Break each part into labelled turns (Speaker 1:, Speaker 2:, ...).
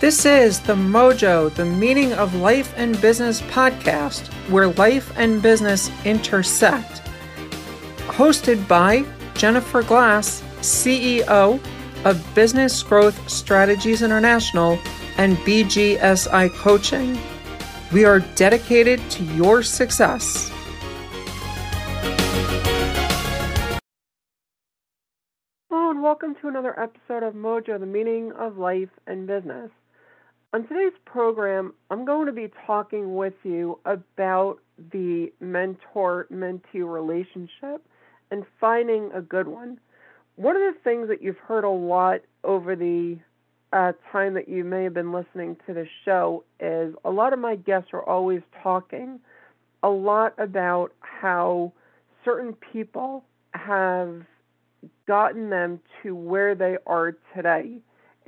Speaker 1: This is the Mojo, the Meaning of Life and Business podcast, where life and business intersect. Hosted by Jennifer Glass, CEO of Business Growth Strategies International and BGSI Coaching. We are dedicated to your success. Hello, and welcome to another episode of Mojo, the Meaning of Life and Business. On today's program, I'm going to be talking with you about the mentor mentee relationship and finding a good one. One of the things that you've heard a lot over the uh, time that you may have been listening to the show is a lot of my guests are always talking a lot about how certain people have gotten them to where they are today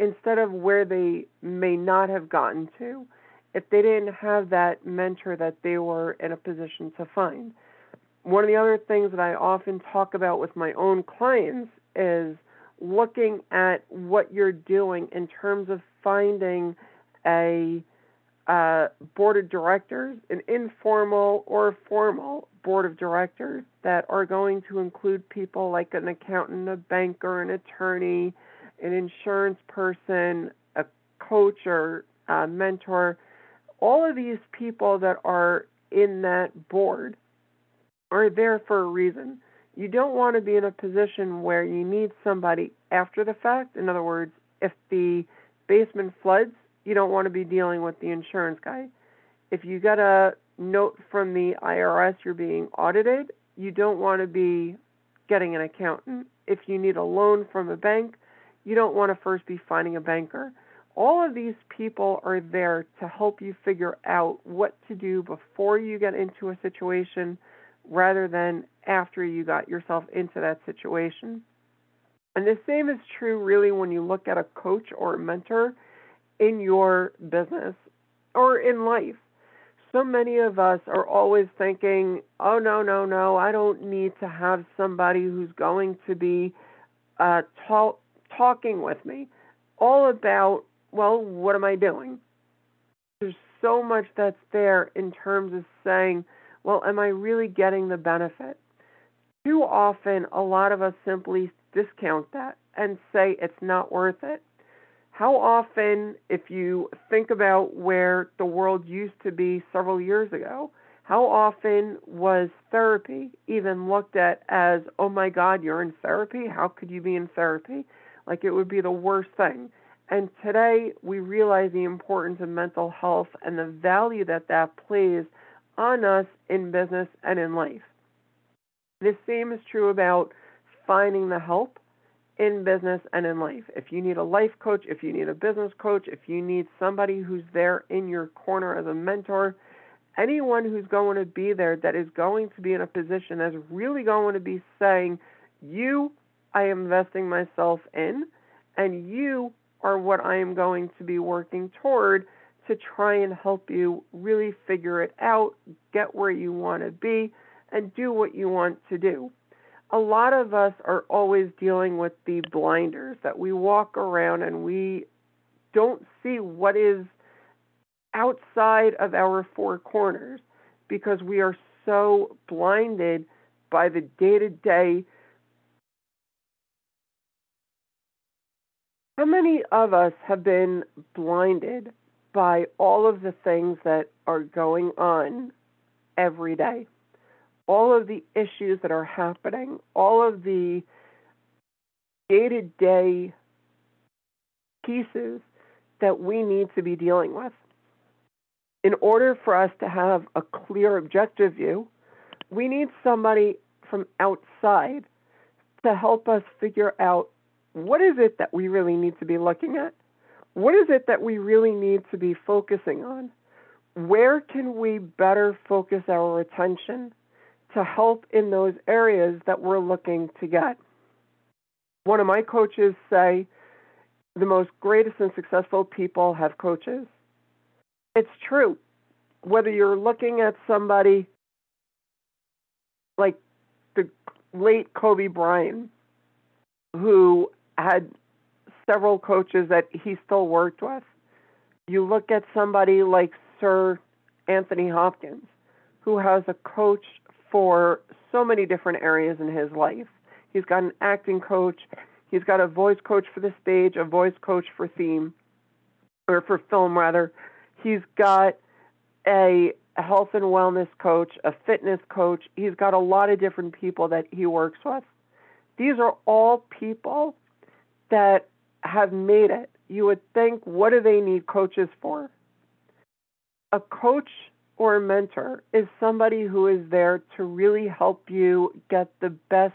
Speaker 1: instead of where they may not have gotten to if they didn't have that mentor that they were in a position to find. One of the other things that I often talk about with my own clients is looking at what you're doing in terms of finding a uh, board of directors, an informal or formal board of directors that are going to include people like an accountant, a banker, an attorney, an insurance person, a coach or a mentor, all of these people that are in that board are there for a reason. You don't want to be in a position where you need somebody after the fact. In other words, if the basement floods, you don't want to be dealing with the insurance guy. If you got a note from the IRS you're being audited, you don't want to be getting an accountant. If you need a loan from a bank, you don't want to first be finding a banker. All of these people are there to help you figure out what to do before you get into a situation rather than after you got yourself into that situation. And the same is true really when you look at a coach or a mentor in your business or in life. So many of us are always thinking, oh, no, no, no, I don't need to have somebody who's going to be uh, taught talking with me all about, well, what am I doing? There's so much that's there in terms of saying, well, am I really getting the benefit? Too often, a lot of us simply discount that and say it's not worth it. How often, if you think about where the world used to be several years ago, how often was therapy even looked at as, oh my God, you're in therapy? How could you be in therapy? Like it would be the worst thing. And today we realize the importance of mental health and the value that that plays on us in business and in life. The same is true about finding the help in business and in life. If you need a life coach, if you need a business coach, if you need somebody who's there in your corner as a mentor, anyone who's going to be there that is going to be in a position that's really going to be saying, You I am investing myself in, and you are what I am going to be working toward to try and help you really figure it out, get where you want to be, and do what you want to do. A lot of us are always dealing with the blinders that we walk around and we don't see what is outside of our four corners because we are so blinded by the day to day How many of us have been blinded by all of the things that are going on every day? All of the issues that are happening, all of the day to day pieces that we need to be dealing with. In order for us to have a clear objective view, we need somebody from outside to help us figure out what is it that we really need to be looking at? What is it that we really need to be focusing on? Where can we better focus our attention to help in those areas that we're looking to get? One of my coaches say the most greatest and successful people have coaches. It's true. Whether you're looking at somebody like the late Kobe Bryant, who had several coaches that he still worked with. You look at somebody like Sir Anthony Hopkins, who has a coach for so many different areas in his life. He's got an acting coach, he's got a voice coach for the stage, a voice coach for theme, or for film rather. He's got a health and wellness coach, a fitness coach. He's got a lot of different people that he works with. These are all people that have made it. You would think, what do they need coaches for? A coach or a mentor is somebody who is there to really help you get the best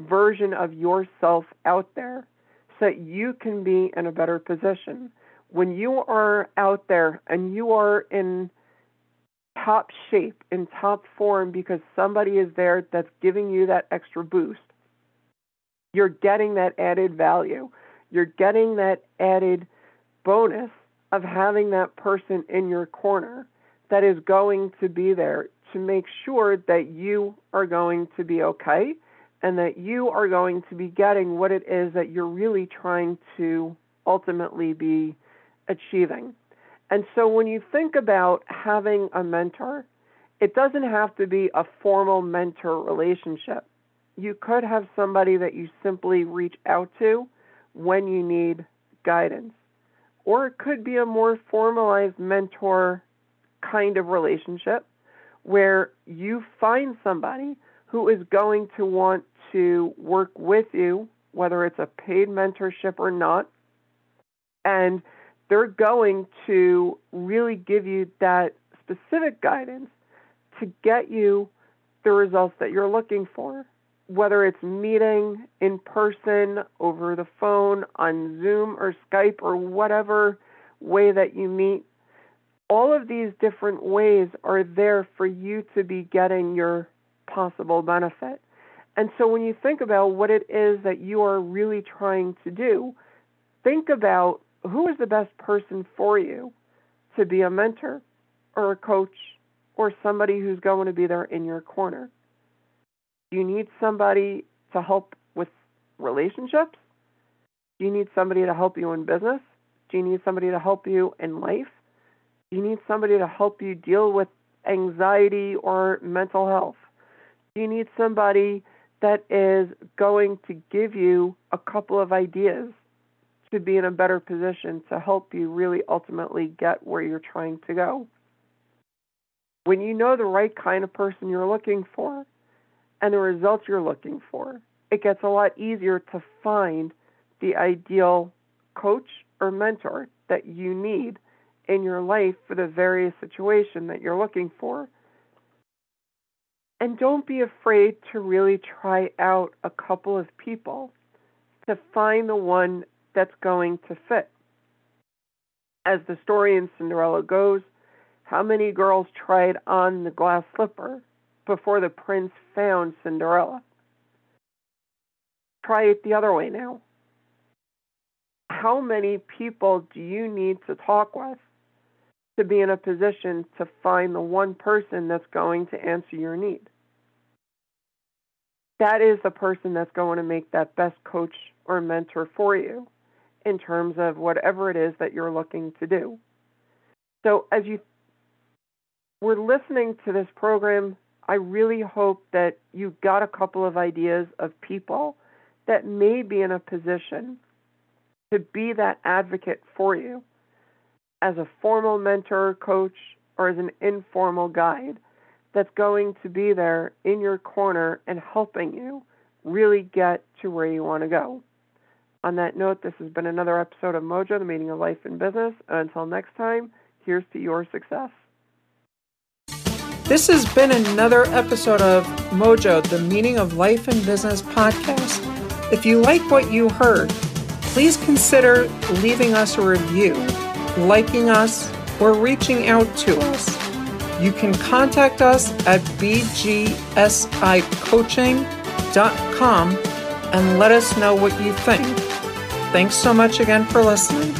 Speaker 1: version of yourself out there so that you can be in a better position. When you are out there and you are in top shape, in top form, because somebody is there that's giving you that extra boost, you're getting that added value. You're getting that added bonus of having that person in your corner that is going to be there to make sure that you are going to be okay and that you are going to be getting what it is that you're really trying to ultimately be achieving. And so when you think about having a mentor, it doesn't have to be a formal mentor relationship. You could have somebody that you simply reach out to when you need guidance. Or it could be a more formalized mentor kind of relationship where you find somebody who is going to want to work with you, whether it's a paid mentorship or not, and they're going to really give you that specific guidance to get you the results that you're looking for. Whether it's meeting in person, over the phone, on Zoom or Skype, or whatever way that you meet, all of these different ways are there for you to be getting your possible benefit. And so when you think about what it is that you are really trying to do, think about who is the best person for you to be a mentor or a coach or somebody who's going to be there in your corner. Do you need somebody to help with relationships? Do you need somebody to help you in business? Do you need somebody to help you in life? Do you need somebody to help you deal with anxiety or mental health? Do you need somebody that is going to give you a couple of ideas to be in a better position to help you really ultimately get where you're trying to go? When you know the right kind of person you're looking for and the results you're looking for, it gets a lot easier to find the ideal coach or mentor that you need in your life for the various situation that you're looking for. And don't be afraid to really try out a couple of people to find the one that's going to fit. As the story in Cinderella goes, how many girls tried on the glass slipper before the prince found Cinderella? Try it the other way now. How many people do you need to talk with to be in a position to find the one person that's going to answer your need? That is the person that's going to make that best coach or mentor for you in terms of whatever it is that you're looking to do. So, as you were listening to this program, I really hope that you got a couple of ideas of people that may be in a position to be that advocate for you as a formal mentor, coach, or as an informal guide that's going to be there in your corner and helping you really get to where you want to go. On that note, this has been another episode of Mojo, the meaning of life and business. Until next time, here's to your success.
Speaker 2: This has been another episode of Mojo, the Meaning of Life and Business podcast. If you like what you heard, please consider leaving us a review, liking us, or reaching out to us. You can contact us at bgsicoaching.com and let us know what you think. Thanks so much again for listening.